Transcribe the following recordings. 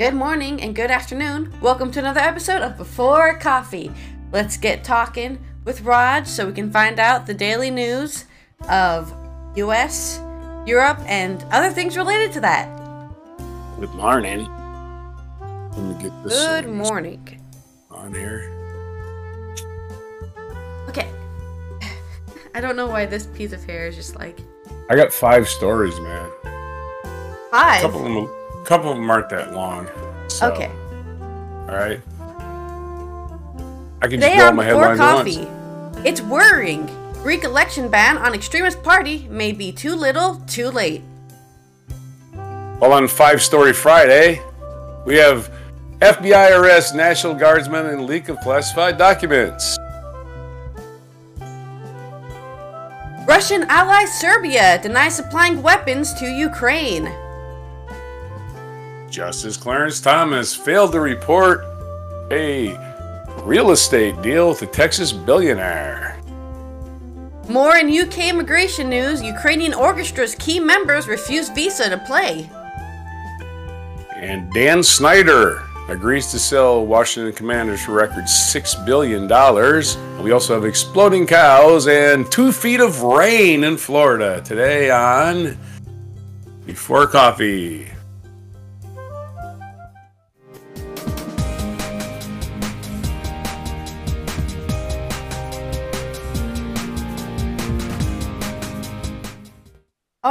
Good morning and good afternoon. Welcome to another episode of Before Coffee. Let's get talking with Raj so we can find out the daily news of US, Europe, and other things related to that. Good morning. Let me get this Good morning. on here. Okay. I don't know why this piece of hair is just like I got five stories, man. A five. couple of them, a couple of them aren't that long. So, Okay. All right. I can just on on my headlines Coffee. once. It's worrying. Greek election ban on extremist party may be too little, too late. Well, on Five Story Friday, we have FBI arrests National Guardsmen and leak of classified documents. Russian ally Serbia denies supplying weapons to Ukraine. Justice Clarence Thomas failed to report a real estate deal with a Texas billionaire. More in UK immigration news Ukrainian orchestra's key members refuse visa to play. And Dan Snyder agrees to sell Washington Commanders for record $6 billion. We also have exploding cows and two feet of rain in Florida today on Before Coffee.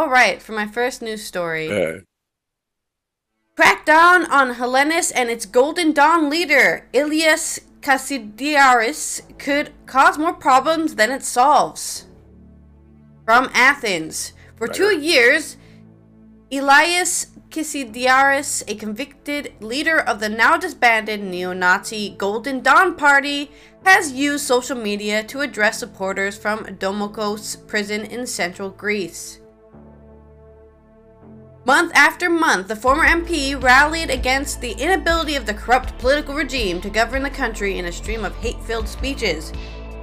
All right, for my first news story. Uh, Crackdown on Hellenes and its Golden Dawn leader, Ilias Kasidiaris, could cause more problems than it solves. From Athens. For two years, Elias Kasidiaris, a convicted leader of the now disbanded neo Nazi Golden Dawn Party, has used social media to address supporters from Domokos prison in central Greece. Month after month, the former MP rallied against the inability of the corrupt political regime to govern the country in a stream of hate filled speeches.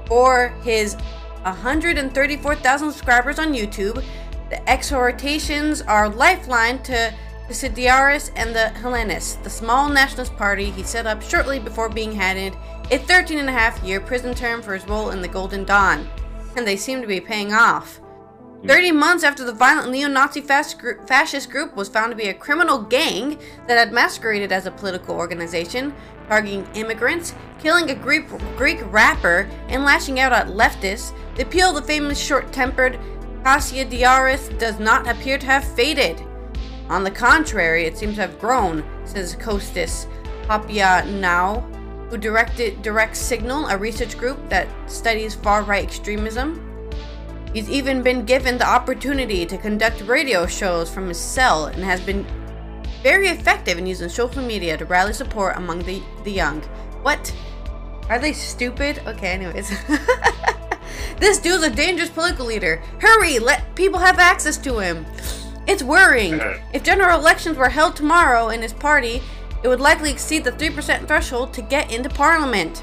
For his 134,000 subscribers on YouTube, the exhortations are lifeline to the Sidiaris and the Hellenists, the small nationalist party he set up shortly before being handed a 13 and a half year prison term for his role in the Golden Dawn. And they seem to be paying off. 30 months after the violent neo Nazi fascist group was found to be a criminal gang that had masqueraded as a political organization, targeting immigrants, killing a Greek, Greek rapper, and lashing out at leftists, the appeal of the famous short tempered Kasidiaris does not appear to have faded. On the contrary, it seems to have grown, says Kostis Papaioannou, who directed Direct Signal, a research group that studies far right extremism. He's even been given the opportunity to conduct radio shows from his cell and has been very effective in using social media to rally support among the, the young. What? Are they stupid? Okay, anyways. this dude's a dangerous political leader. Hurry, let people have access to him. It's worrying. If general elections were held tomorrow in his party, it would likely exceed the 3% threshold to get into parliament.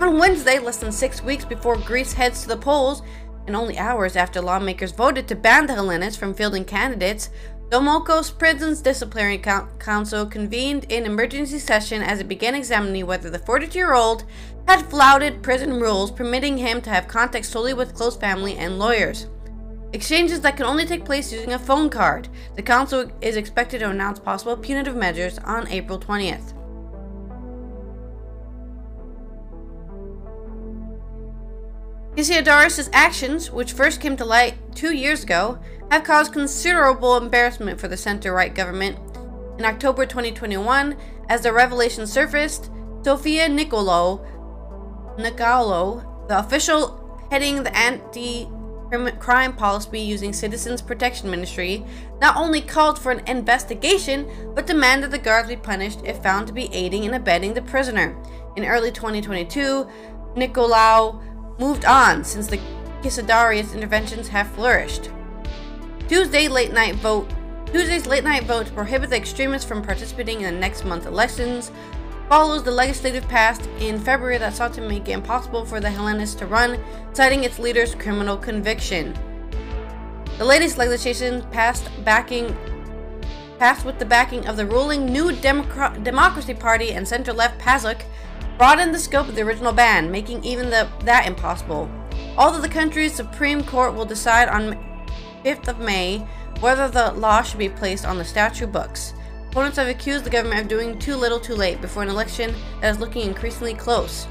On Wednesday, less than six weeks before Greece heads to the polls, and only hours after lawmakers voted to ban the Hellenists from fielding candidates, Domokos Prison's Disciplinary Council convened an emergency session as it began examining whether the 42 year old had flouted prison rules permitting him to have contact solely with close family and lawyers. Exchanges that can only take place using a phone card. The council is expected to announce possible punitive measures on April 20th. Isidoros' actions, which first came to light two years ago, have caused considerable embarrassment for the center-right government. In October 2021, as the revelation surfaced, Sofia Nicolo, Nicolo, the official heading the anti-crime policy using Citizens Protection Ministry, not only called for an investigation, but demanded the guards be punished if found to be aiding and abetting the prisoner. In early 2022, Nicolau moved on since the Kisadarius interventions have flourished. Tuesday late night vote Tuesday's late night vote to prohibit the extremists from participating in the next month's elections follows the legislative passed in February that sought to make it impossible for the Hellenists to run, citing its leader's criminal conviction. The latest legislation passed backing passed with the backing of the ruling New Democra- Democracy Party and center-left PASOK, broadened the scope of the original ban, making even the, that impossible. Although the country's Supreme Court will decide on 5th of May whether the law should be placed on the statute books. Opponents have accused the government of doing too little too late before an election that is looking increasingly close.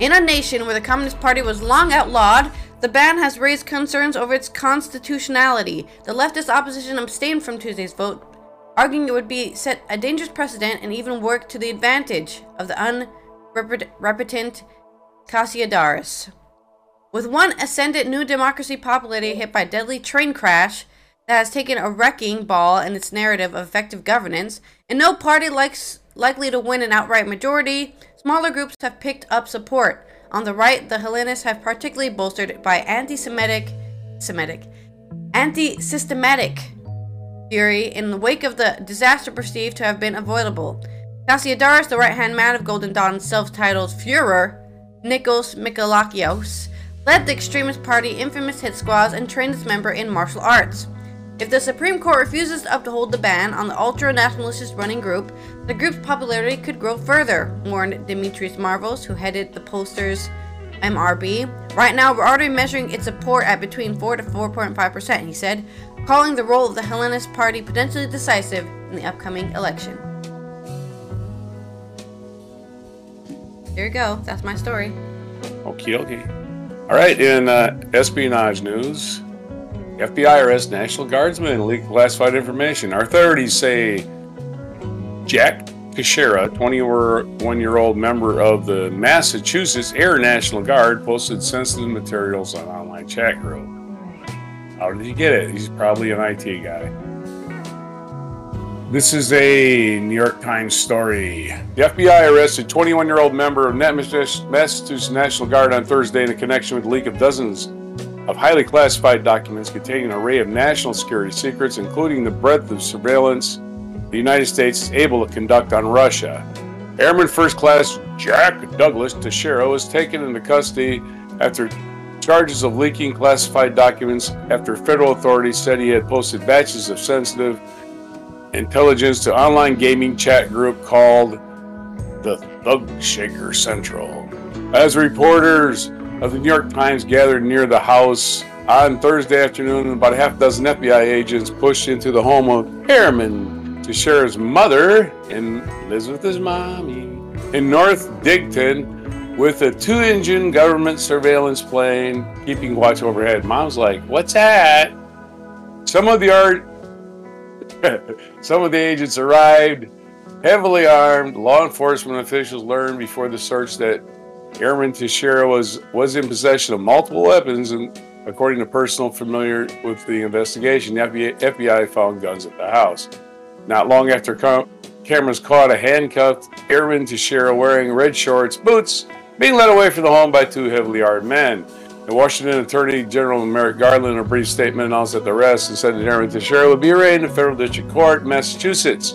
In a nation where the Communist Party was long outlawed, the ban has raised concerns over its constitutionality. The leftist opposition abstained from Tuesday's vote, arguing it would be set a dangerous precedent and even work to the advantage of the unrepentant Kasiadaris. With one ascendant new democracy popularity hit by deadly train crash, that has taken a wrecking ball in its narrative of effective governance, and no party likes likely to win an outright majority, smaller groups have picked up support. On the right, the Hellenists have particularly bolstered by anti-Semitic, Semitic, anti-systematic in the wake of the disaster perceived to have been avoidable. Kasiadaris, the right-hand man of Golden Dawn's self-titled Führer, Nikos Michalakios, led the extremist party infamous hit squads and trained its member in martial arts. If the Supreme Court refuses to uphold the ban on the ultra nationalist running group, the group's popularity could grow further, warned Dimitris Marvos, who headed the pollsters MRB. Right now, we're already measuring its support at between 4 to 4.5%, he said, calling the role of the Hellenist Party potentially decisive in the upcoming election. There you go. That's my story. Okay, okay. All right, in uh, espionage news, FBI arrests National Guardsman leaked classified information. Authorities say Jack Teixeira, 21 year old member of the Massachusetts Air National Guard, posted sensitive materials on online chat group. How did he get it? He's probably an IT guy. This is a New York Times story. The FBI arrested 21 year old member of Massachusetts National Guard on Thursday in connection with the leak of dozens of highly classified documents containing an array of national security secrets, including the breadth of surveillance the United States is able to conduct on Russia. Airman First Class Jack Douglas Teixeira was taken into custody after charges of leaking classified documents after federal authorities said he had posted batches of sensitive intelligence to online gaming chat group called the Thug Shaker Central. As reporters of the New York Times gathered near the house on Thursday afternoon. About a half dozen FBI agents pushed into the home of Airman Teixeira's mother and lives with his mommy in North Dighton with a two engine government surveillance plane keeping watch overhead. Mom's like, What's that? Some of the art. Some of the agents arrived heavily armed. Law enforcement officials learned before the search that Airman Teixeira was, was in possession of multiple weapons, and according to personnel familiar with the investigation, the FBI, FBI found guns at the house. Not long after com- cameras caught a handcuffed Airman Teixeira wearing red shorts, boots, being led away from the home by two heavily armed men. The Washington Attorney General Merrick Garland, in a brief statement, announced that the arrest and said that Airman Teixeira would be arraigned in the federal district court Massachusetts.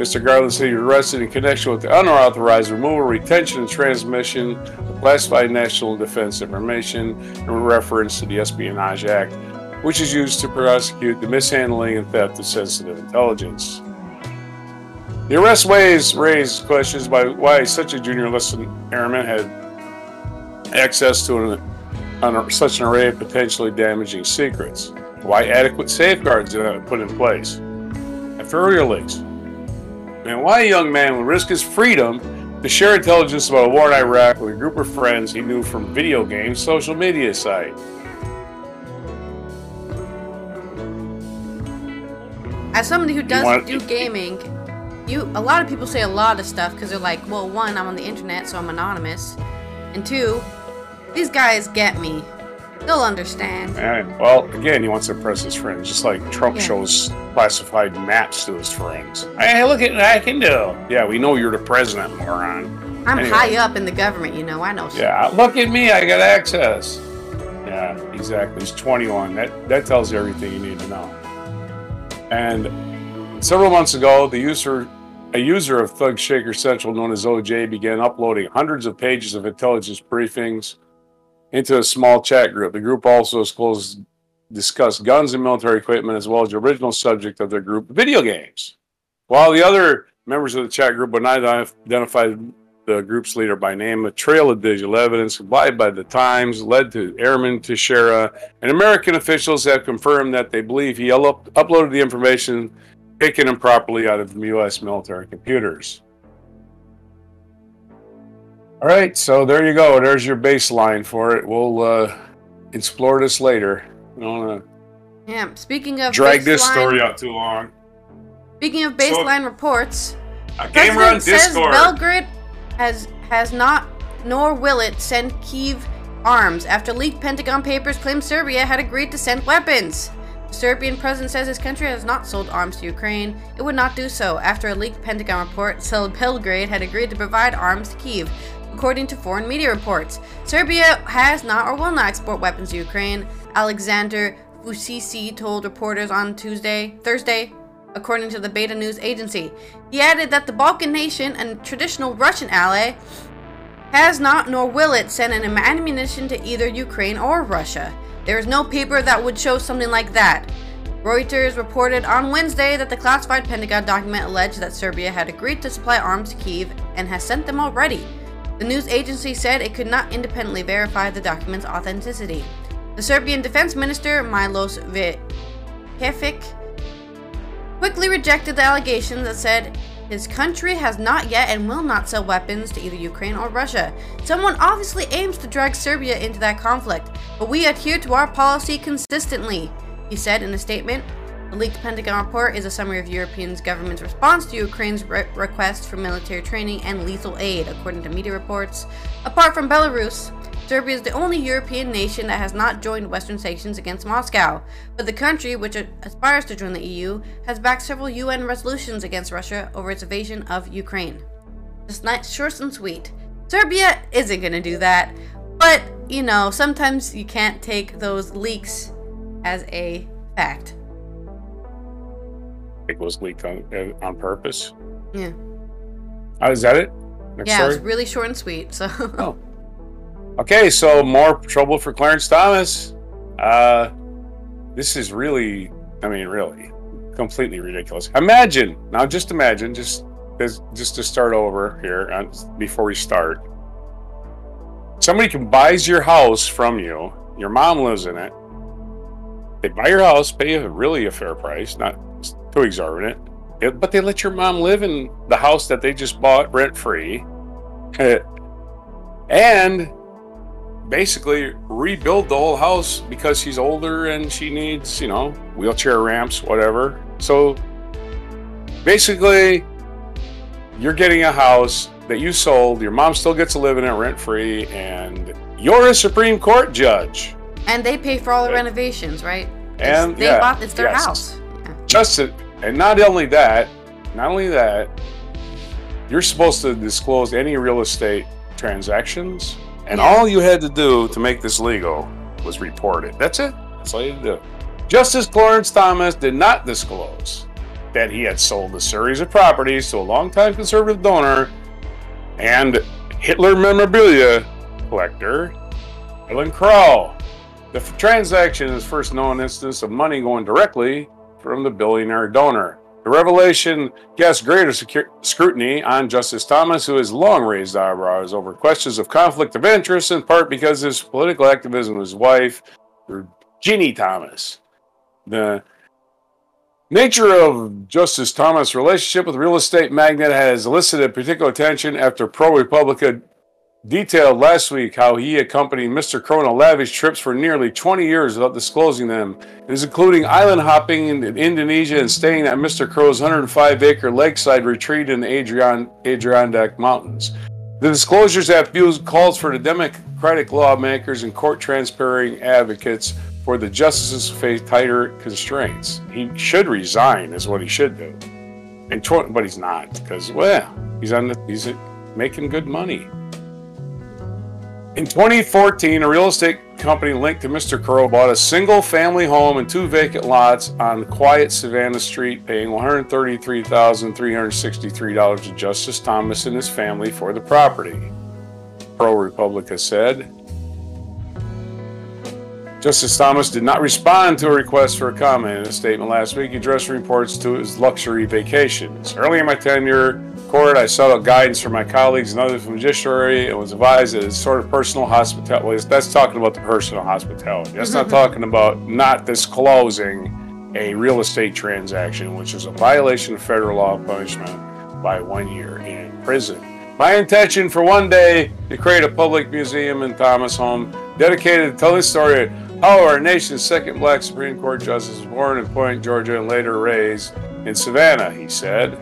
Mr. Garland said he was arrested in connection with the unauthorized removal, retention, and transmission of classified national defense information in reference to the Espionage Act, which is used to prosecute the mishandling and theft of sensitive intelligence. The arrest ways raised questions about why such a junior enlisted airman had access to an, an, such an array of potentially damaging secrets. Why adequate safeguards did not put in place? After leaks. and why a young man would risk his freedom to share intelligence about a war in Iraq with a group of friends he knew from video games social media site. As somebody who doesn't do gaming, you a lot of people say a lot of stuff because they're like, well, one, I'm on the internet, so I'm anonymous, and two, these guys get me. They'll understand. And, well, again, he wants to impress his friends, just like Trump yeah. shows classified maps to his friends. Hey, look at what I can do. Yeah, we know you're the president, moron. I'm anyway. high up in the government, you know. I know. Yeah, look at me. I got access. Yeah, exactly. He's 21. That that tells you everything you need to know. And several months ago, the user a user of Thug Shaker Central, known as OJ, began uploading hundreds of pages of intelligence briefings into a small chat group. The group also disclosed discuss guns and military equipment as well as the original subject of their group, video games. While the other members of the chat group would not identify the group's leader by name, a trail of digital evidence supplied by the Times led to Airman Teixeira, and American officials have confirmed that they believe he up- uploaded the information taken improperly out of the U.S. military computers. All right, so there you go. There's your baseline for it. We'll uh, explore this later. I don't want to yeah. Speaking of drag baseline, this story out too long. Speaking of baseline so, reports, a gamer on Discord says Belgrade has has not nor will it send Kiev arms after leaked Pentagon papers claim Serbia had agreed to send weapons. The Serbian president says his country has not sold arms to Ukraine. It would not do so after a leaked Pentagon report said Belgrade had agreed to provide arms to Kiev. According to foreign media reports, Serbia has not or will not export weapons to Ukraine. Alexander Vucic told reporters on Tuesday, Thursday, according to the Beta News agency. He added that the Balkan nation, a traditional Russian ally, has not nor will it send an ammunition to either Ukraine or Russia. There is no paper that would show something like that. Reuters reported on Wednesday that the classified Pentagon document alleged that Serbia had agreed to supply arms to Kiev and has sent them already. The news agency said it could not independently verify the document's authenticity. The Serbian Defense Minister Milos Vucevic quickly rejected the allegations that said his country has not yet and will not sell weapons to either Ukraine or Russia. Someone obviously aims to drag Serbia into that conflict, but we adhere to our policy consistently, he said in a statement. The leaked Pentagon report is a summary of European government's response to Ukraine's re- request for military training and lethal aid, according to media reports. Apart from Belarus, Serbia is the only European nation that has not joined Western sanctions against Moscow, but the country, which aspires to join the EU, has backed several UN resolutions against Russia over its invasion of Ukraine. Just nice, short and sweet. Serbia isn't going to do that, but you know, sometimes you can't take those leaks as a fact. It was leaked on uh, on purpose. Yeah. Oh, is that it? Next yeah, story? it was really short and sweet. So. oh. Okay, so more trouble for Clarence Thomas. Uh, this is really, I mean, really, completely ridiculous. Imagine now, just imagine, just just to start over here uh, before we start. Somebody can buys your house from you. Your mom lives in it. They buy your house, pay you really a fair price, not too exorbitant, it, but they let your mom live in the house that they just bought rent free. and basically rebuild the whole house because she's older and she needs, you know, wheelchair ramps, whatever. So basically, you're getting a house that you sold, your mom still gets to live in it rent free, and you're a Supreme Court judge. And they pay for all the renovations, right? And they yeah, bought it's their yes. house. Just and not only that, not only that, you're supposed to disclose any real estate transactions and yeah. all you had to do to make this legal was report it. That's it. That's all you had to do. Justice Clarence Thomas did not disclose that he had sold a series of properties to a longtime conservative donor and Hitler memorabilia collector, Harlan Crow. The transaction is first known instance of money going directly from the billionaire donor. The revelation casts greater scrutiny on Justice Thomas, who has long raised eyebrows over questions of conflict of interest, in part because of his political activism with his wife, Ginny Thomas. The nature of Justice Thomas' relationship with real estate magnate has elicited particular attention after ProPublica detailed last week how he accompanied Mr. Crow on lavish trips for nearly 20 years without disclosing them. It is including island hopping in Indonesia and staying at Mr. Crow's 105 acre lakeside retreat in the Adirondack Mountains. The disclosures have fueled calls for the Democratic lawmakers and court transparent advocates for the justices to face tighter constraints. He should resign, is what he should do. And but he's not because well, he's on the, he's making good money. In 2014, a real estate company linked to Mr. Crow bought a single family home and two vacant lots on quiet Savannah Street, paying $133,363 to Justice Thomas and his family for the property. ProPublica said. Justice Thomas did not respond to a request for a comment. In a statement last week, he addressed reports to his luxury vacations. Early in my tenure court, I sought out guidance from my colleagues and others from the judiciary and was advised that it's sort of personal hospitality. That's talking about the personal hospitality. That's not mm-hmm. talking about not disclosing a real estate transaction, which is a violation of federal law punishment by one year in prison. My intention for one day to create a public museum in Thomas home dedicated to tell the story how our nation's second black Supreme Court justice was born in Point, Georgia, and later raised in Savannah, he said.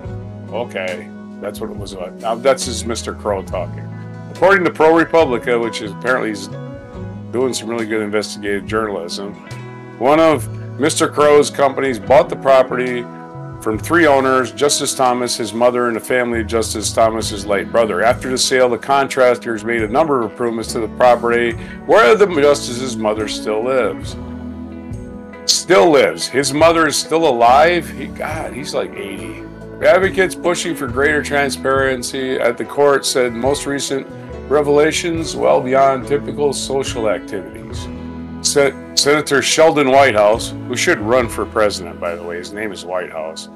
Okay, that's what it was about. Now, that's just Mr. Crow talking. According to ProPublica, which is apparently is doing some really good investigative journalism, one of Mr. Crow's companies bought the property from three owners Justice Thomas, his mother, and the family of Justice Thomas's late brother. After the sale, the contractors made a number of improvements to the property where the Justice's mother still lives. Still lives. His mother is still alive. He God, he's like 80. Advocates pushing for greater transparency at the court said most recent revelations well beyond typical social activities. Senator Sheldon Whitehouse, who should run for president, by the way, his name is Whitehouse,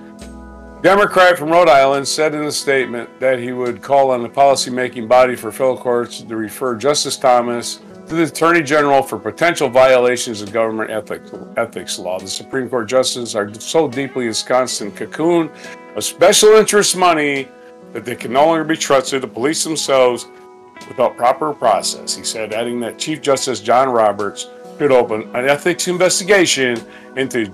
Democrat from Rhode Island, said in a statement that he would call on the policymaking body for federal courts to refer Justice Thomas to the Attorney General for potential violations of government ethics, ethics law. The Supreme Court justices are so deeply ensconced in cocoon of special interest money that they can no longer be trusted. To police themselves without proper process, he said, adding that Chief Justice John Roberts could open an ethics investigation into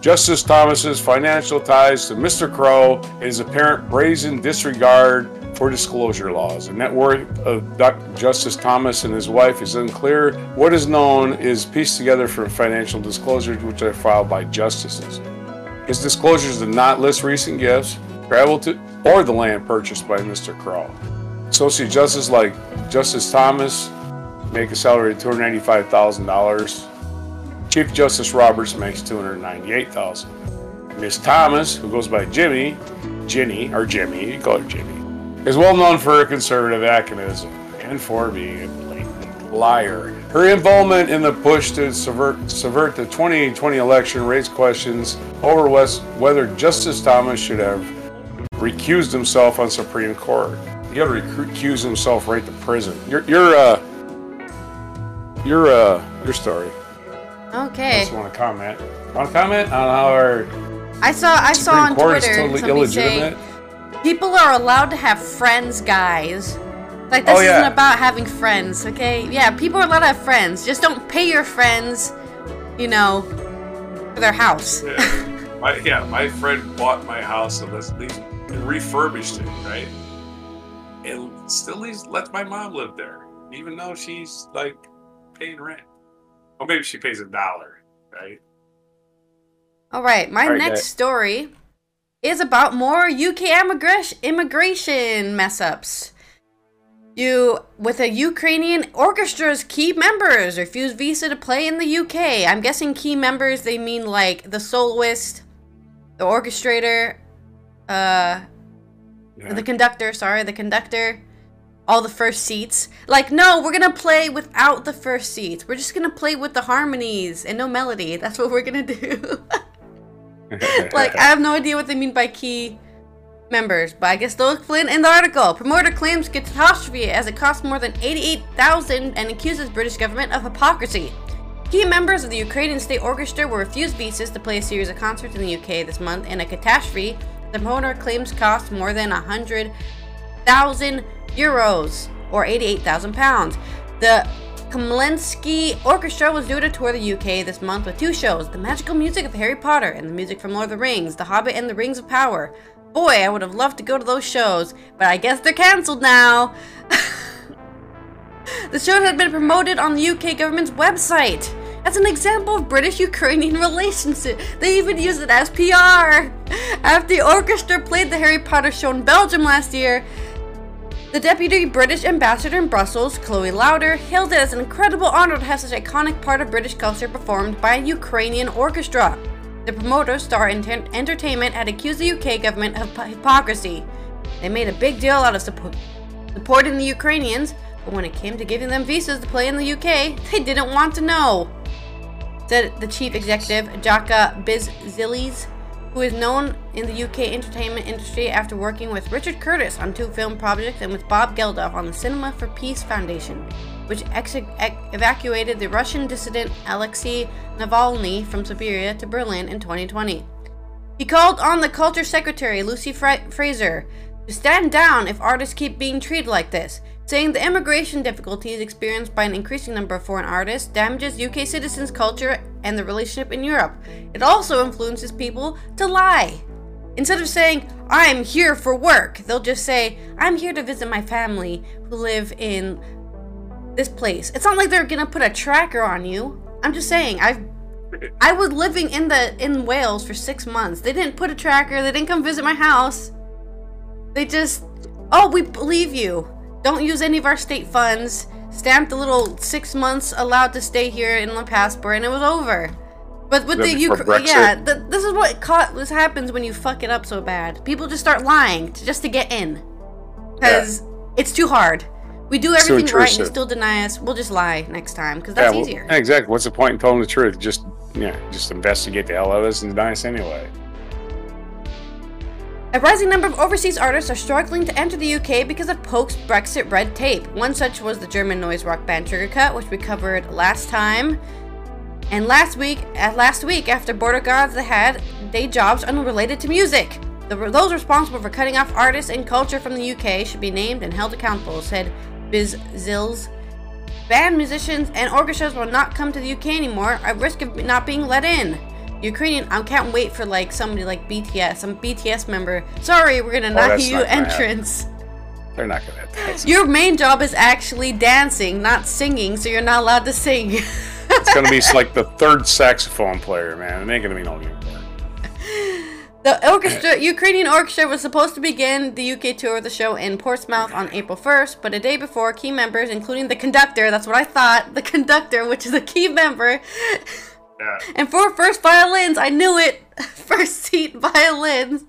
Justice Thomas's financial ties to Mr. Crow and his apparent brazen disregard for disclosure laws. The net worth of Dr. Justice Thomas and his wife is unclear. What is known is pieced together from financial disclosures which are filed by justices. His disclosures did not list recent gifts, travel to, or the land purchased by Mr. Crow. Associate Justice like Justice Thomas make a salary of $295,000. Chief Justice Roberts makes $298,000. Miss Thomas, who goes by Jimmy, Ginny, or Jimmy, you call her Jimmy, is well known for her conservative activism and for being a blatant liar. Her involvement in the push to subvert, subvert the 2020 election raised questions over whether Justice Thomas should have recused himself on Supreme Court. He had to recuse himself right to prison. You're, you're, uh, your uh your story. Okay. I just want to comment. Want to comment on how our I saw I Supreme saw on Court Twitter totally somebody say people are allowed to have friends, guys. Like this oh, yeah. isn't about having friends, okay? Yeah, people are allowed to have friends. Just don't pay your friends, you know, for their house. Yeah, my, yeah, my friend bought my house and let's leave and refurbished it, right? And still leaves lets my mom live there, even though she's like paying rent. Or maybe she pays a dollar, right? All right, my All right, next story is about more UK immigration immigration mess ups. You, with a Ukrainian orchestra's key members, refuse visa to play in the UK. I'm guessing key members they mean like the soloist, the orchestrator, uh, yeah. the conductor. Sorry, the conductor, all the first seats. Like, no, we're gonna play without the first seats. We're just gonna play with the harmonies and no melody. That's what we're gonna do. like, I have no idea what they mean by key members, but I guess they'll explain in the article. Promoter claims catastrophe as it costs more than 88,000 and accuses British government of hypocrisy. Key members of the Ukrainian State Orchestra were refused visas to play a series of concerts in the UK this month in a catastrophe the promoter claims cost more than 100,000 euros or 88,000 pounds. The Kamlensky Orchestra was due to tour the UK this month with two shows the magical music of Harry Potter and the music from Lord of the Rings, The Hobbit, and The Rings of Power. Boy, I would have loved to go to those shows, but I guess they're cancelled now. the show had been promoted on the UK government's website as an example of British Ukrainian relationship. They even use it as PR. After the orchestra played the Harry Potter show in Belgium last year, the deputy British ambassador in Brussels, Chloe Lauder, hailed it as an incredible honor to have such iconic part of British culture performed by a Ukrainian orchestra. The promoter, Star Enter- Entertainment, had accused the UK government of hypocrisy. They made a big deal out of support- supporting the Ukrainians, but when it came to giving them visas to play in the UK, they didn't want to know. said the chief executive, Jaka Bizzilis, who is known in the UK entertainment industry after working with Richard Curtis on two film projects and with Bob Geldof on the Cinema for Peace Foundation, which ex- ex- evacuated the Russian dissident Alexei Navalny from Siberia to Berlin in 2020. He called on the culture secretary, Lucy Fra- Fraser, to stand down if artists keep being treated like this, saying the immigration difficulties experienced by an increasing number of foreign artists damages UK citizens' culture and the relationship in Europe. It also influences people to lie. Instead of saying, I'm here for work, they'll just say, I'm here to visit my family who live in this place. It's not like they're gonna put a tracker on you. I'm just saying, I've I was living in the in Wales for six months. They didn't put a tracker. They didn't come visit my house. They just, oh, we believe you. Don't use any of our state funds. Stamped the little six months allowed to stay here in the passport, and it was over. But with the Ukraine, yeah, the, this is what caught. This happens when you fuck it up so bad. People just start lying to, just to get in, because yeah. it's too hard. We do everything so right and you still deny us. We'll just lie next time because that's yeah, well, easier. Exactly. What's the point in telling the truth? Just yeah, just investigate the hell out of us and deny us anyway. A rising number of overseas artists are struggling to enter the UK because of Poke's Brexit red tape. One such was the German noise rock band Sugarcut, which we covered last time. And last week, at last week, after Border Gods had day jobs unrelated to music. The, those responsible for cutting off artists and culture from the UK should be named and held accountable, said Biz Zills. Band musicians and orchestras will not come to the UK anymore at risk of not being let in. Ukrainian, I can't wait for like somebody like BTS, some BTS member. Sorry, we're gonna oh, not you entrance. They're not gonna have. Your main job is actually dancing, not singing, so you're not allowed to sing. it's gonna be like the third saxophone player, man. It ain't gonna be no unicorn. The orchestra, Ukrainian orchestra, was supposed to begin the UK tour of the show in Portsmouth on April 1st, but a day before, key members, including the conductor, that's what I thought, the conductor, which is a key member, yeah. And for first violins, I knew it. First seat violins.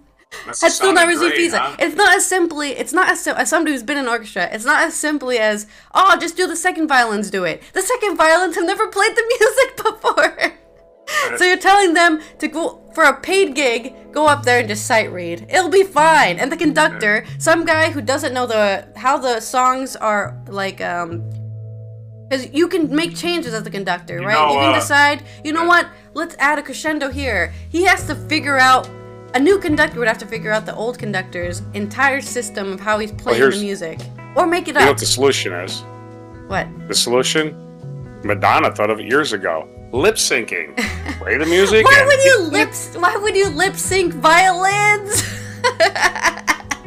That's had still not received visa. Huh? It's not as simply. It's not as, as somebody who's been in orchestra. It's not as simply as oh, just do the second violins do it. The second violins have never played the music before. so you're telling them to go for a paid gig, go up there and just sight read. It'll be fine. And the conductor, some guy who doesn't know the how the songs are like um because you can make changes as the conductor, you right? Know, you can uh, decide, you know what, let's add a crescendo here. He has to figure out, a new conductor would have to figure out the old conductor's entire system of how he's playing well, the music. Or make it up. You know what the solution is? What? The solution? Madonna thought of it years ago. Lip syncing. Play the music. why would you lip? Why would you lip sync violins?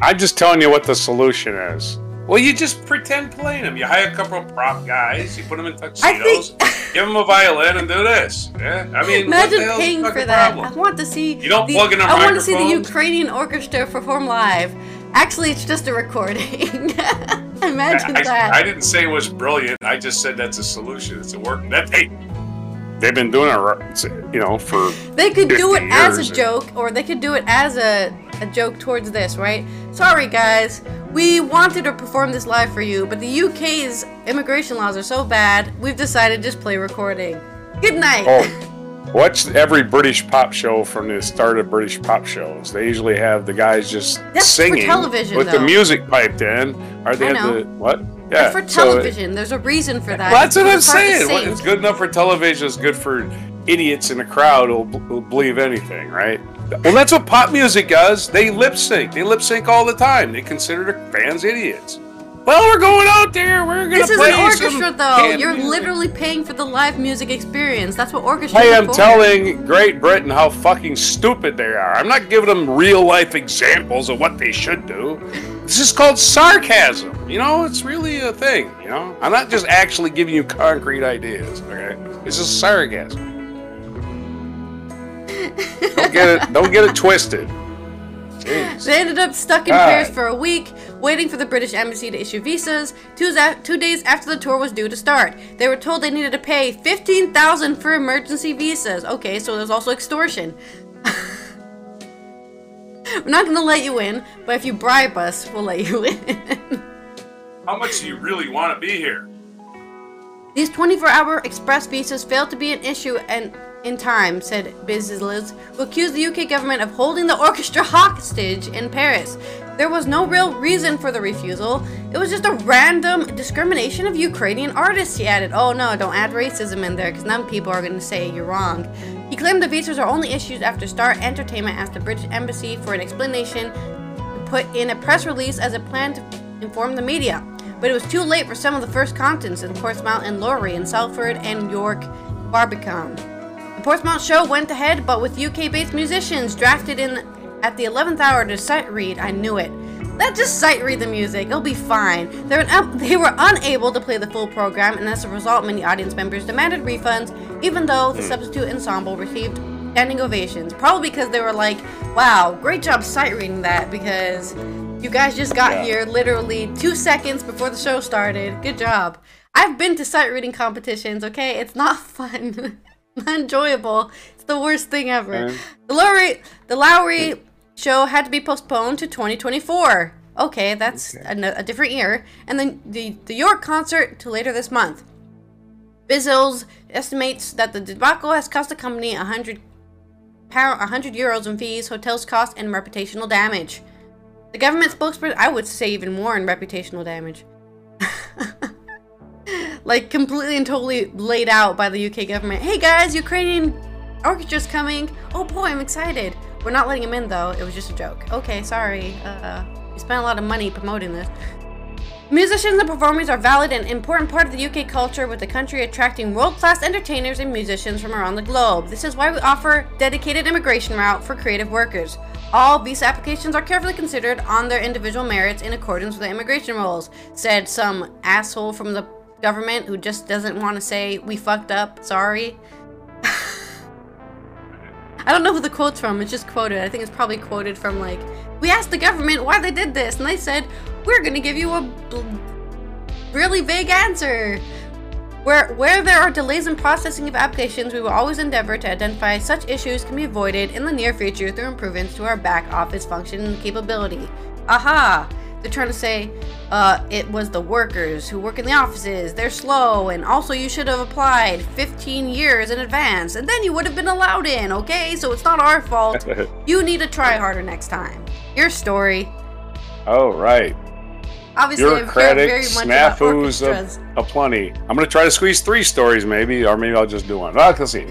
I'm just telling you what the solution is. Well, you just pretend playing them. You hire a couple of prop guys, you put them in tuxedos, think... give them a violin, and do this. Yeah, I mean, imagine paying for that. Problem? I want to see. You don't the, plug in a I want to see the Ukrainian orchestra perform live. Actually, it's just a recording. imagine I, that. I, didn't say it was brilliant. I just said that's a solution. It's a work. That hey, they've been doing it, you know, for. They could do it as a joke, or they could do it as a a joke towards this, right? Sorry, guys. We wanted to perform this live for you, but the UK's immigration laws are so bad, we've decided to just play recording. Good night. Oh, watch every British pop show from the start of British pop shows. They usually have the guys just That's singing with though. the music piped in. Are they I have the what? Yeah, for television. So, There's a reason for that. Well, that's what I'm saying. It's good enough for television. It's good for idiots in a crowd who'll, who'll believe anything, right? Well, that's what pop music does. They lip sync. They lip sync all the time. They consider their fans idiots. Well, we're going out there. We're gonna. This is an orchestra, though. You're music. literally paying for the live music experience. That's what orchestra. Hey, I am telling Great Britain how fucking stupid they are. I'm not giving them real life examples of what they should do. This is called sarcasm. You know, it's really a thing. You know, I'm not just actually giving you concrete ideas. Okay, this is sarcasm don't get it. Don't get it twisted. Jeez. They ended up stuck in God. Paris for a week, waiting for the British embassy to issue visas. Two, two days after the tour was due to start, they were told they needed to pay fifteen thousand for emergency visas. Okay, so there's also extortion. We're not gonna let you in, but if you bribe us, we'll let you in. How much do you really want to be here? These 24-hour express visas failed to be an issue and in time, said Bizles, who accused the UK government of holding the orchestra hostage in Paris. There was no real reason for the refusal. It was just a random discrimination of Ukrainian artists, he added. Oh no, don't add racism in there, because then people are going to say you're wrong. He claimed the visas are only issued after Star Entertainment asked the British Embassy for an explanation put in a press release as a plan to inform the media. But it was too late for some of the first contents in Portsmouth and Lowry and Salford and York Barbican. The Portsmouth show went ahead, but with UK-based musicians drafted in at the 11th hour to sight read. I knew it. Let just sight read the music. It'll be fine. They were, they were unable to play the full program, and as a result, many audience members demanded refunds, even though the hmm. substitute ensemble received standing ovations. Probably because they were like, wow, great job sight reading that because you guys just got yeah. here literally two seconds before the show started. Good job. I've been to sight reading competitions, okay? It's not fun. enjoyable. It's the worst thing ever. The Lowry the Lowry show had to be postponed to 2024. Okay, that's okay. A, a, different year. And then the, the York concert to later this month. Bizils estimates that the debacle has cost the company 100 pound, 100 euros in fees, hotels cost, and reputational damage. The government spokesperson, I would say even more in reputational damage. Like completely and totally laid out by the UK government. Hey guys, Ukrainian orchestra's coming. Oh boy, I'm excited. We're not letting him in though. It was just a joke. Okay, sorry. Uh, we spent a lot of money promoting this. Musicians and performers are valid and important part of the UK culture, with the country attracting world-class entertainers and musicians from around the globe. This is why we offer dedicated immigration route for creative workers. All visa applications are carefully considered on their individual merits in accordance with the immigration rules, said some asshole from the government who just doesn't want to say, we fucked up, sorry. I don't know who the quote's from, it's just quoted. I think it's probably quoted from like, we asked the government why they did this, and they said, we're gonna give you a really vague answer. Where, where there are delays in processing of applications, we will always endeavor to identify such issues can be avoided in the near future through improvements to our back office function and capability. Aha! They're trying to say uh, it was the workers who work in the offices. They're slow, and also you should have applied 15 years in advance, and then you would have been allowed in, okay? So it's not our fault. you need to try harder next time. Your story. Oh, right. Obviously, bureaucratic snafus of aplenty. I'm going to try to squeeze three stories, maybe, or maybe I'll just do one. Let's see.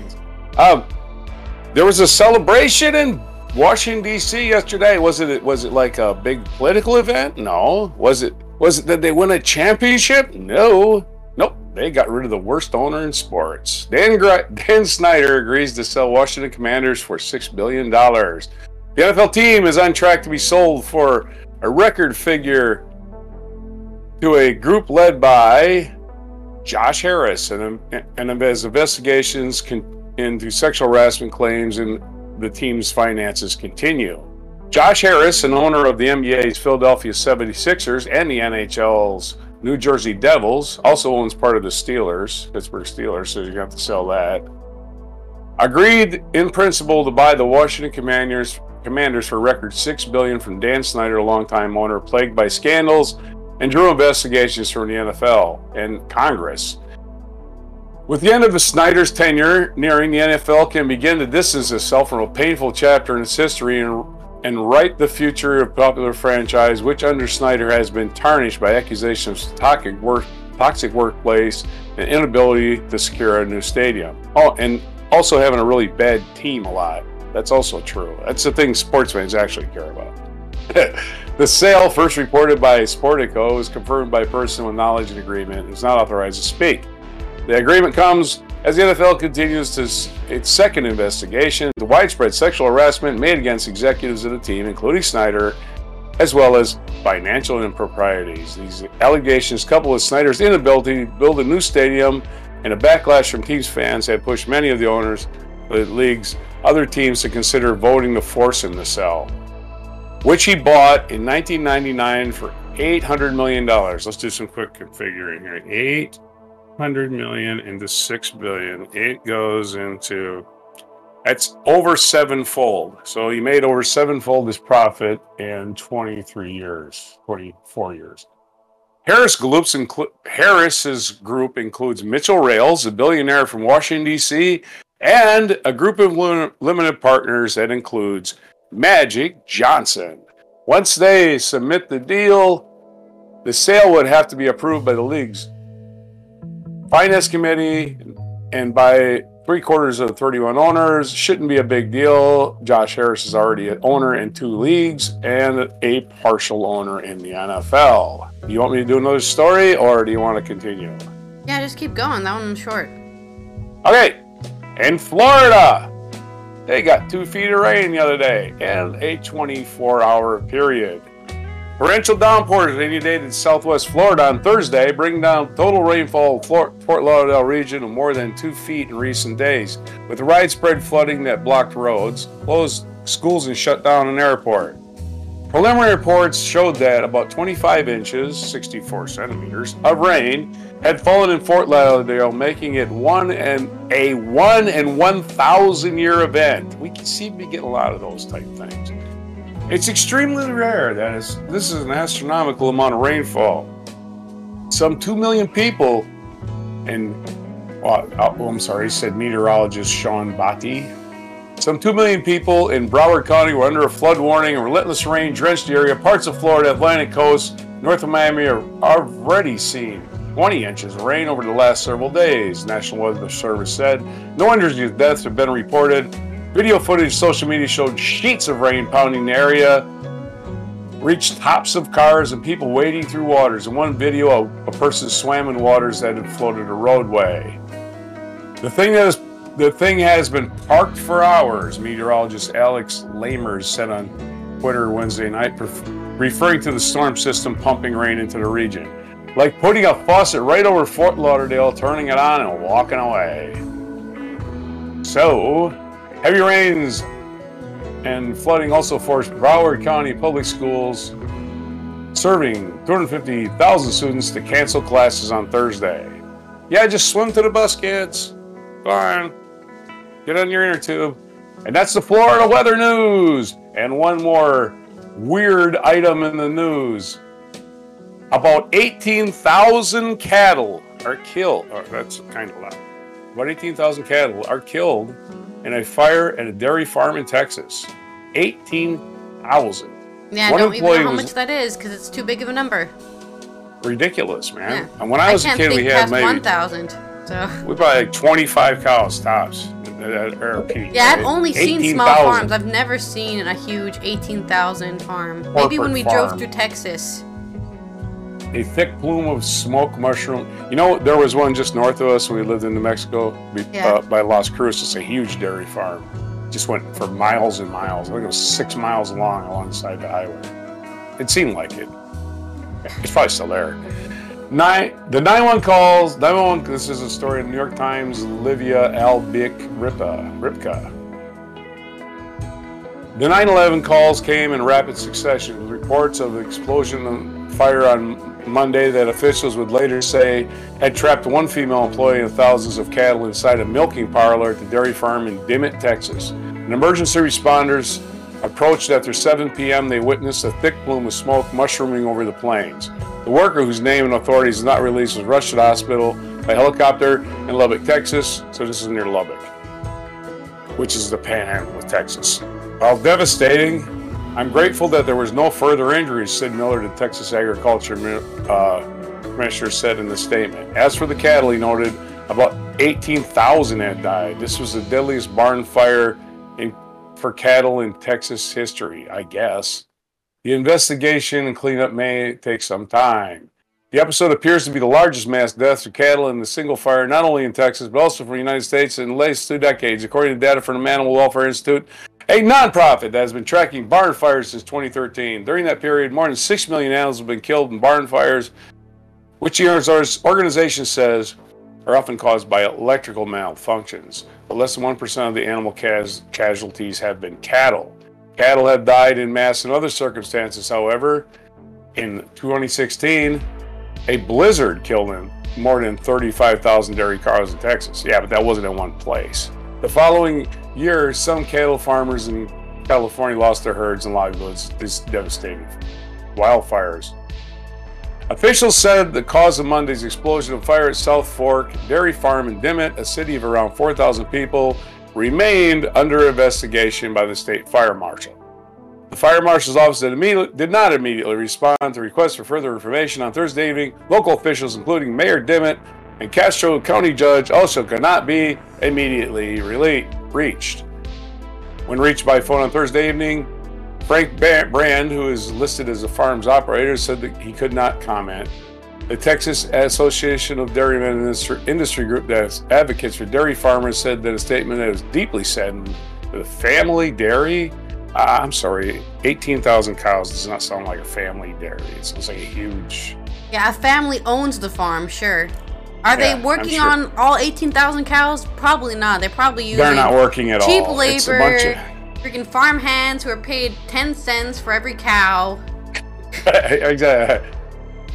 Um, there was a celebration in Washington D.C. yesterday. Was it was it like a big political event? No. Was it was it that they win a championship? No. Nope. They got rid of the worst owner in sports. Dan, Dan Snyder agrees to sell Washington Commanders for six billion dollars. The NFL team is on track to be sold for a record figure to a group led by Josh Harris and, and as investigations con- into sexual harassment claims in the team's finances continue. Josh Harris, an owner of the NBA's Philadelphia 76ers and the NHL's New Jersey Devils, also owns part of the Steelers, Pittsburgh Steelers, so you have to sell that. Agreed in principle to buy the Washington Commanders Commanders for record six billion from Dan Snyder, a longtime owner, plagued by scandals and drew investigations from the NFL and Congress. With the end of the Snyder's tenure nearing, the NFL can begin to distance itself from a painful chapter in its history and, and write the future of popular franchise, which under Snyder has been tarnished by accusations of toxic, work, toxic workplace and inability to secure a new stadium. Oh, and also having a really bad team a lot. That's also true. That's the thing sports fans actually care about. the sale, first reported by Sportico, is confirmed by a person with knowledge and agreement and is not authorized to speak. The agreement comes as the NFL continues to its second investigation into widespread sexual harassment made against executives of the team, including Snyder, as well as financial improprieties. These allegations, coupled with Snyder's inability to build a new stadium and a backlash from teams fans, have pushed many of the owners of the league's other teams to consider voting to force him to sell which he bought in 1999 for 800 million dollars. Let's do some quick configuring here. 800 million into 6 billion. It goes into that's over sevenfold. So he made over sevenfold his profit in 23 years, 24 years. Harris Group's inclu- Harris's group includes Mitchell Rales, a billionaire from Washington D.C., and a group of limited partners that includes Magic Johnson. Once they submit the deal, the sale would have to be approved by the league's finance committee and by three quarters of the 31 owners. Shouldn't be a big deal. Josh Harris is already an owner in two leagues and a partial owner in the NFL. You want me to do another story or do you want to continue? Yeah, just keep going. That one's short. Okay. In Florida, they got two feet of rain the other day and a 24 hour period. Torrential downpours inundated southwest Florida on Thursday, bringing down total rainfall in the Fort Lauderdale region of more than two feet in recent days, with widespread flooding that blocked roads, closed schools, and shut down an airport. Preliminary reports showed that about 25 inches, 64 centimeters, of rain had fallen in Fort Lauderdale, making it one and a one in 1,000 year event. We seem to getting a lot of those type things. It's extremely rare that is, this is an astronomical amount of rainfall. Some 2 million people, and uh, uh, oh, I'm sorry, said meteorologist Sean Batty. Some 2 million people in Broward County were under a flood warning and relentless rain drenched the area. Parts of Florida, Atlantic coast, north of Miami are already seeing 20 inches of rain over the last several days, National Weather Service said. No injuries or deaths have been reported. Video footage social media showed sheets of rain pounding the area, reached tops of cars and people wading through waters. In one video, a, a person swam in waters that had floated a roadway. The thing that is the thing has been parked for hours, meteorologist Alex Lamers said on Twitter Wednesday night, referring to the storm system pumping rain into the region. Like putting a faucet right over Fort Lauderdale, turning it on, and walking away. So, Heavy rains and flooding also forced Broward County Public Schools, serving 250,000 students, to cancel classes on Thursday. Yeah, just swim to the bus, kids. Fine. Get on your inner tube. And that's the Florida weather news. And one more weird item in the news. About 18,000 cattle are killed. Oh, that's kind of loud. About 18,000 cattle are killed in a fire at a dairy farm in Texas. 18,000. Yeah, One I don't even know how much that is because it's too big of a number. Ridiculous, man. Yeah. And when I was I a kid, we had maybe 1,000. So we probably like 25 cows tops. at our peak. Yeah, I've only 18, seen small 000. farms. I've never seen a huge 18,000 farm. Corporate Maybe when we farm. drove through Texas a thick plume of smoke mushroom. You know, there was one just north of us when we lived in New Mexico yeah. uh, by Las Cruces, a huge dairy farm. Just went for miles and miles. I think it was six miles long alongside the highway. It seemed like it. It's probably still there. Nine, the 911 calls, 911, this is a story in New York Times, Livia Albeck Ripa, Ripka. The 911 calls came in rapid succession with reports of explosion and fire on Monday that officials would later say had trapped one female employee and thousands of cattle inside a milking parlor at the dairy farm in Dimmitt, Texas. Emergency responders approached after 7 p.m. They witnessed a thick plume of smoke mushrooming over the plains. The worker, whose name and authorities is not released, was rushed to the hospital by helicopter in Lubbock, Texas. So this is near Lubbock, which is the panhandle of Texas. While devastating, I'm grateful that there was no further injuries, Sid Miller, the Texas Agriculture uh, Commissioner, said in the statement. As for the cattle, he noted about 18,000 had died. This was the deadliest barn fire in, for cattle in Texas history, I guess. The investigation and cleanup may take some time. The episode appears to be the largest mass deaths of cattle in the single fire, not only in Texas, but also for the United States in the latest two decades, according to data from the Animal Welfare Institute a nonprofit that has been tracking barn fires since 2013. During that period, more than 6 million animals have been killed in barn fires, which the organization says are often caused by electrical malfunctions. But less than 1% of the animal cas- casualties have been cattle. Cattle have died in mass in other circumstances, however. In 2016, a blizzard killed more than 35,000 dairy cows in Texas. Yeah, but that wasn't in one place. The following year, some cattle farmers in California lost their herds and livelihoods. These devastating wildfires. Officials said the cause of Monday's explosion of fire at South Fork Dairy Farm in Dimmitt, a city of around 4,000 people, remained under investigation by the state fire marshal. The fire marshal's office did, not immediately respond to requests for further information on Thursday evening. Local officials, including Mayor Dimmitt and Castro County Judge, also could not be immediately reached. When reached by phone on Thursday evening, Frank Brand, who is listed as the farm's operator, said that he could not comment. The Texas Association of Dairymen Industry Group that advocates for dairy farmers said that a statement that was deeply saddened the family dairy. Uh, I'm sorry, 18,000 cows does not sound like a family dairy. It sounds like a huge. Yeah, a family owns the farm, sure. Are yeah, they working sure. on all 18,000 cows? Probably not. They're probably using. They're not working at cheap all. Cheap labor. Freaking farm hands who are paid 10 cents for every cow. exactly.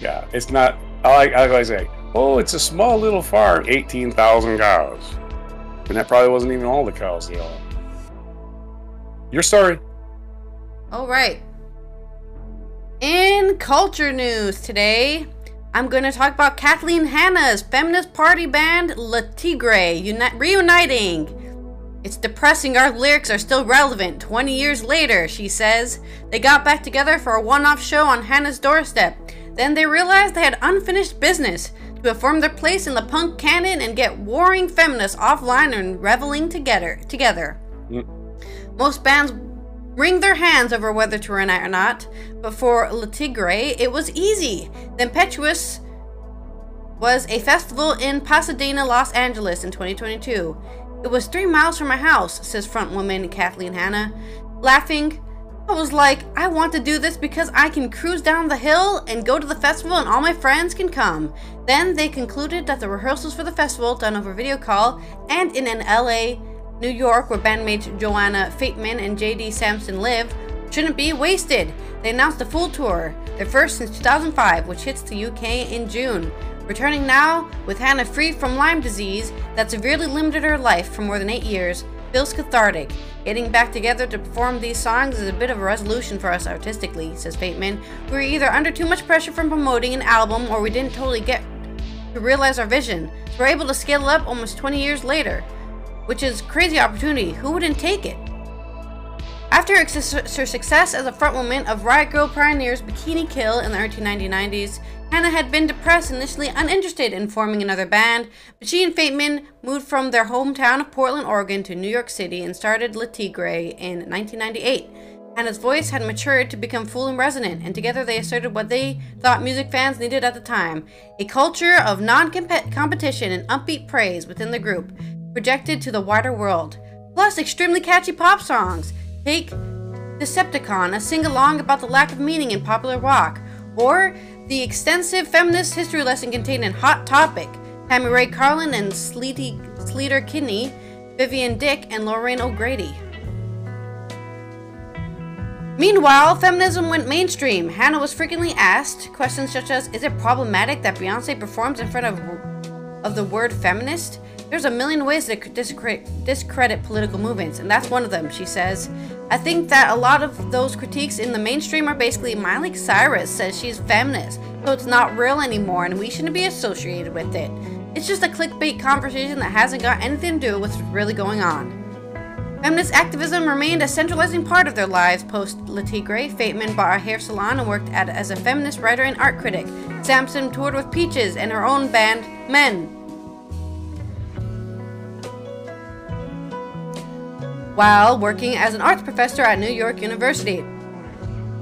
Yeah, it's not. I like, I like say, oh, it's a small little farm, 18,000 cows. And that probably wasn't even all the cows they own. Your story. All right. In culture news today, I'm going to talk about Kathleen Hanna's feminist party band Le Tigre uni- reuniting. It's depressing our lyrics are still relevant 20 years later, she says. They got back together for a one off show on Hanna's doorstep. Then they realized they had unfinished business to affirm their place in the punk canon and get warring feminists offline and reveling together. together. Mm. Most bands wring their hands over whether to reunite or not, but for Le Tigre, it was easy. The Impetuous was a festival in Pasadena, Los Angeles in 2022. It was three miles from my house, says frontwoman Kathleen Hanna. Laughing, I was like, I want to do this because I can cruise down the hill and go to the festival and all my friends can come. Then they concluded that the rehearsals for the festival, done over video call and in an LA, New York, where bandmates Joanna Fateman and JD Samson live, shouldn't be wasted. They announced a full tour, their first since 2005, which hits the UK in June. Returning now, with Hanna free from Lyme disease that severely limited her life for more than eight years, feels cathartic. Getting back together to perform these songs is a bit of a resolution for us artistically, says Fateman. We were either under too much pressure from promoting an album or we didn't totally get to realize our vision. So we're able to scale up almost 20 years later, which is crazy opportunity. Who wouldn't take it? After her success as a frontwoman of Riot Girl Pioneer's Bikini Kill in the early 1990s, Hanna had been depressed initially uninterested in forming another band, but she and Fateman moved from their hometown of Portland, Oregon to New York City and started Le Tigre in 1998. Hanna's voice had matured to become full and resonant, and together they asserted what they thought music fans needed at the time a culture of non competition and upbeat praise within the group, projected to the wider world. Plus, extremely catchy pop songs. Take Deceptacon, a sing along about the lack of meaning in popular rock, or the extensive feminist history lesson contained in Hot Topic, Tammy Rae Carland and Sleety, Sleater Kinney, Vivienne Dick, and Lorraine O'Grady. Meanwhile, feminism went mainstream. Hanna was frequently asked questions such as Is it problematic that Beyonce performs in front of, of the word feminist? There's a million ways to discredit, discredit political movements, and that's one of them, she says. I think that a lot of those critiques in the mainstream are basically Miley Cyrus says she's feminist, so it's not real anymore and we shouldn't be associated with it. It's just a clickbait conversation that hasn't got anything to do with what's really going on. Feminist activism remained a centralizing part of their lives post Le Tigre. Fateman bought a hair salon and worked at, as a feminist writer and art critic. Samson toured with Peaches and her own band, Men, while working as an arts professor at New York University.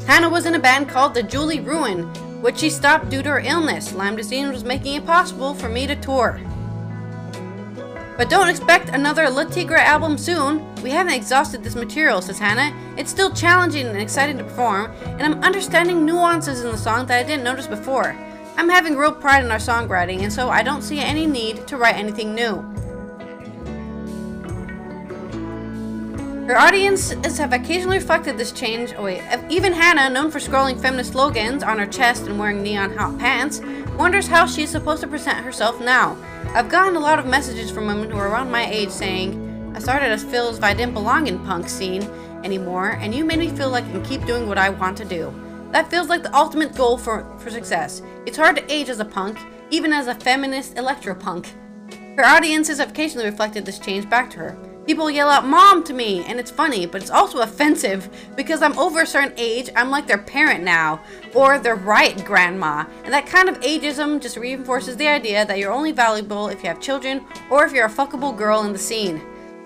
Hanna was in a band called the Julie Ruin, which she stopped due to her illness. Lyme disease was making it possible for me to tour. But don't expect another Le Tigre album soon. We haven't exhausted this material, says Hanna. It's still challenging and exciting to perform, and I'm understanding nuances in the song that I didn't notice before. I'm having real pride in our songwriting, and so I don't see any need to write anything new. Her audiences have occasionally reflected this change. Oh wait, even Hanna, known for scrolling feminist slogans on her chest and wearing neon hot pants, wonders how she's supposed to present herself now. I've gotten a lot of messages from women who are around my age saying, I started as feel as if I didn't belong in punk scene anymore, and you made me feel like I can keep doing what I want to do. That feels like the ultimate goal for, for success. It's hard to age as a punk, even as a feminist electropunk. Her audiences have occasionally reflected this change back to her. People yell out mom to me, and it's funny, but it's also offensive because I'm over a certain age, I'm like their parent now, or their right grandma. And that kind of ageism just reinforces the idea that you're only valuable if you have children or if you're a fuckable girl in the scene.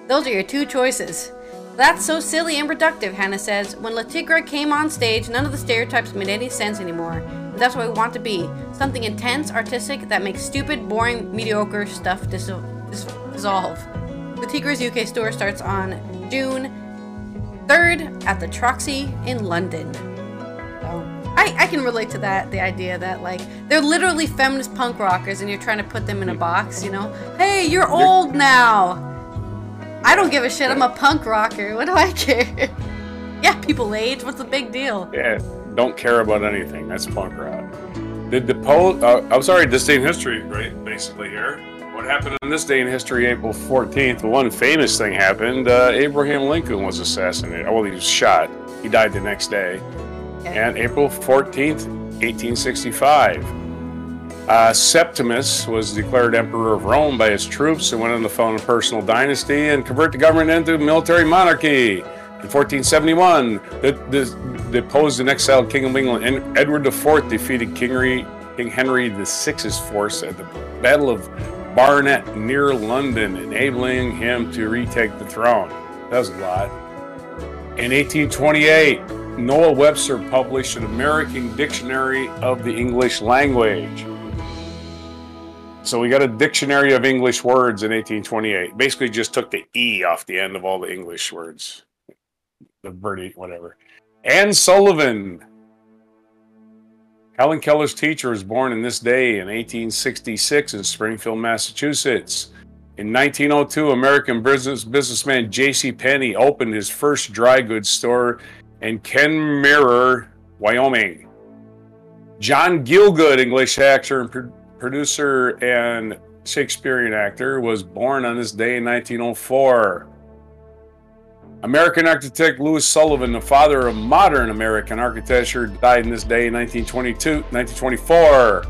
Those are your two choices. That's so silly and reductive, Hanna says. When Le Tigre came on stage, none of the stereotypes made any sense anymore. And that's what we want to be something intense, artistic, that makes stupid, boring, mediocre stuff dis- dis- dissolve. The Tigres UK store starts on June 3rd at the Troxy in London. So I, I can relate to that, the idea that like they're literally feminist punk rockers and you're trying to put them in a box, you know? Hey, you're old now. I don't give a shit. I'm a punk rocker. What do I care? yeah, people age. What's the big deal? Yeah, don't care about anything. That's punk rock. Did the poll? Uh, I'm sorry, in history, right? Basically, here. What happened on this day in history, April 14th? One famous thing happened. Uh, Abraham Lincoln was assassinated. Well, he was shot. He died the next day. And April 14th, 1865. Uh, Septimus was declared emperor of Rome by his troops and went on to found a personal dynasty and convert the government into military monarchy. In 1471, the, the, deposed and exiled King of England and Edward IV defeated King Henry, King Henry VI's force at the Battle of Barnet near London, enabling him to retake the throne. That's a lot. In 1828, Noah Webster published an American Dictionary of the English Language. So we got a dictionary of English words in 1828. Basically, just took the E off the end of all the English words. The birdie, whatever. Anne Sullivan. Helen Keller's teacher was born in this day in 1866 in Springfield, Massachusetts. In 1902, American business businessman J.C. Penney opened his first dry goods store in Kemmerer, Wyoming. John Gielgud, English actor and pro- producer and Shakespearean actor, was born on this day in 1904. American architect Louis Sullivan, the father of modern American architecture, died in this day in 1922, 1924.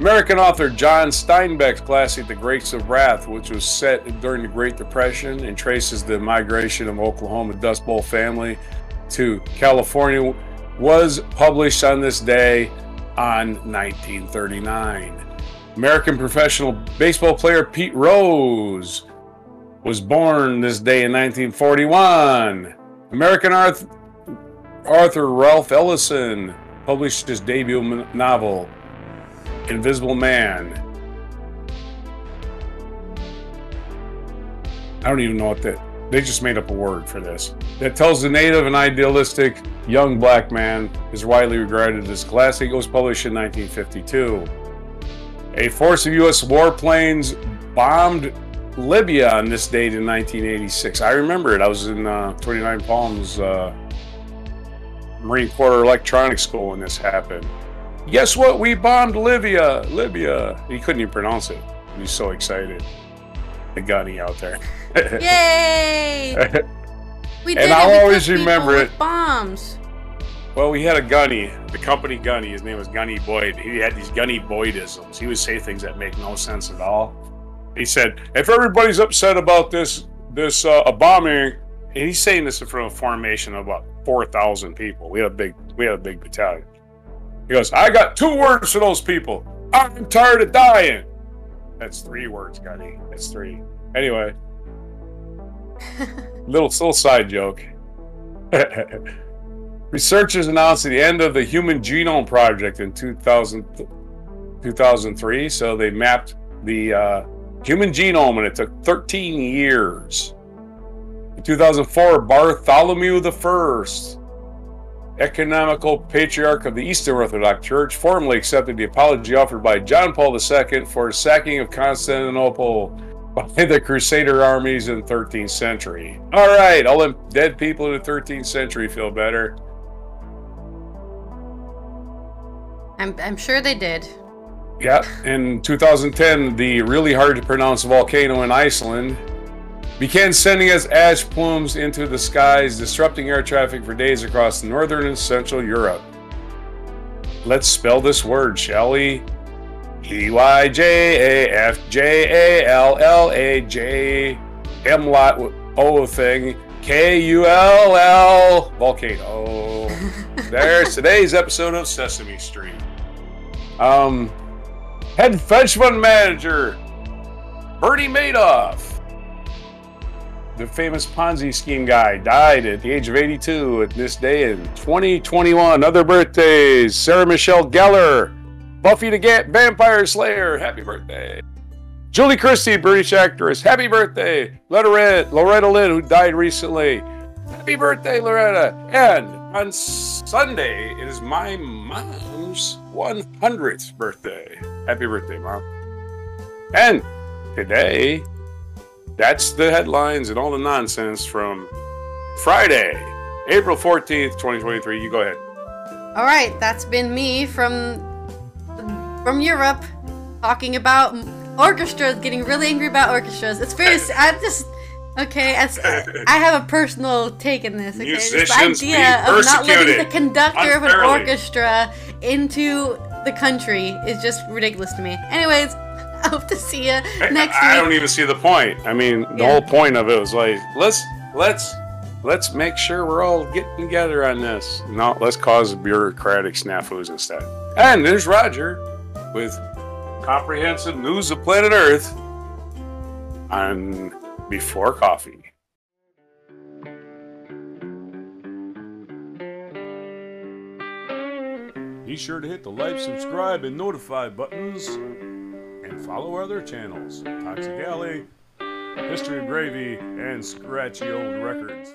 American author John Steinbeck's classic The Grapes of Wrath, which was set during the Great Depression and traces the migration of Oklahoma Dust Bowl family to California, was published on this day on 1939. American professional baseball player Pete Rose was born this day in 1941. American Arth- Arthur Ralph Ellison published his debut novel, Invisible Man. I don't even know what that. They just made up a word for this. That tells the native and idealistic young black man is widely regarded as classic. It was published in 1952. A force of U.S. warplanes bombed Libya on this date in 1986. I remember it. I was in uh, 29 Palms uh, Marine Corps Electronics School when this happened. Guess what? We bombed Libya. Libya. He couldn't even pronounce it. He was so excited. The gunny out there. Yay! We did And. I'll always remember it. Bombs. Well, we had a gunny, the company gunny. His name was Gunny Boyd. He had these Gunny Boydisms. He would say things that make no sense at all. He said, "If everybody's upset about this this uh, a bombing," and he's saying this in front of a formation of about four thousand people. We had a big we had a big battalion. He goes, "I got two words for those people. I'm tired of dying." That's three words, Gunny. That's three. Anyway, little little side joke. Researchers announced the end of the Human Genome Project in 2000, 2003. So they mapped the uh, human genome, and it took 13 years. In 2004, Bartholomew I, economical patriarch of the Eastern Orthodox Church, formally accepted the apology offered by John Paul II for his sacking of Constantinople by the Crusader armies in the 13th century. All right, all them dead people in the 13th century feel better. I'm, I'm sure they did. Yeah, in 2010, the really hard to pronounce volcano in Iceland began sending its ash plumes into the skies, disrupting air traffic for days across northern and central Europe. let's spell this word, shall we? E Y J A F J A L L A J M lot O thing K U L L volcano. There's today's episode of Sesame Street. Um, head hedge fund manager Bernie Madoff the famous Ponzi scheme guy, died at the age of 82 at this day in 2021. Other birthdays Sarah Michelle Gellar, Buffy the Ga- Vampire Slayer, happy birthday. Julie Christie, British actress, happy birthday. Loretta, Loretta Lynn, who died recently, happy birthday, Loretta. And on Sunday, it is my mom's 100th birthday. Happy birthday, mom. And today that's the headlines and all the nonsense from Friday, April 14th, 2023. You go ahead. All right, that's been me from from Europe talking about orchestras, getting really angry about orchestras. It's very I'm just okay, as uh, I have a personal take in this, okay? Musicians this idea of not letting the conductor unfairly. of an orchestra into the country is just ridiculous to me. Anyways, I hope to see you next I, I week. don't even see the point. I mean, the Yeah. whole point of it was like, let's let's let's make sure we're all getting together on this. No, let's cause bureaucratic snafus instead. And there's Roger with comprehensive news of planet Earth on Before Coffee. Be sure to hit the like, subscribe, and notify buttons and follow our other channels Toxic Ally, History of Gravy, and Scratchy Old Records.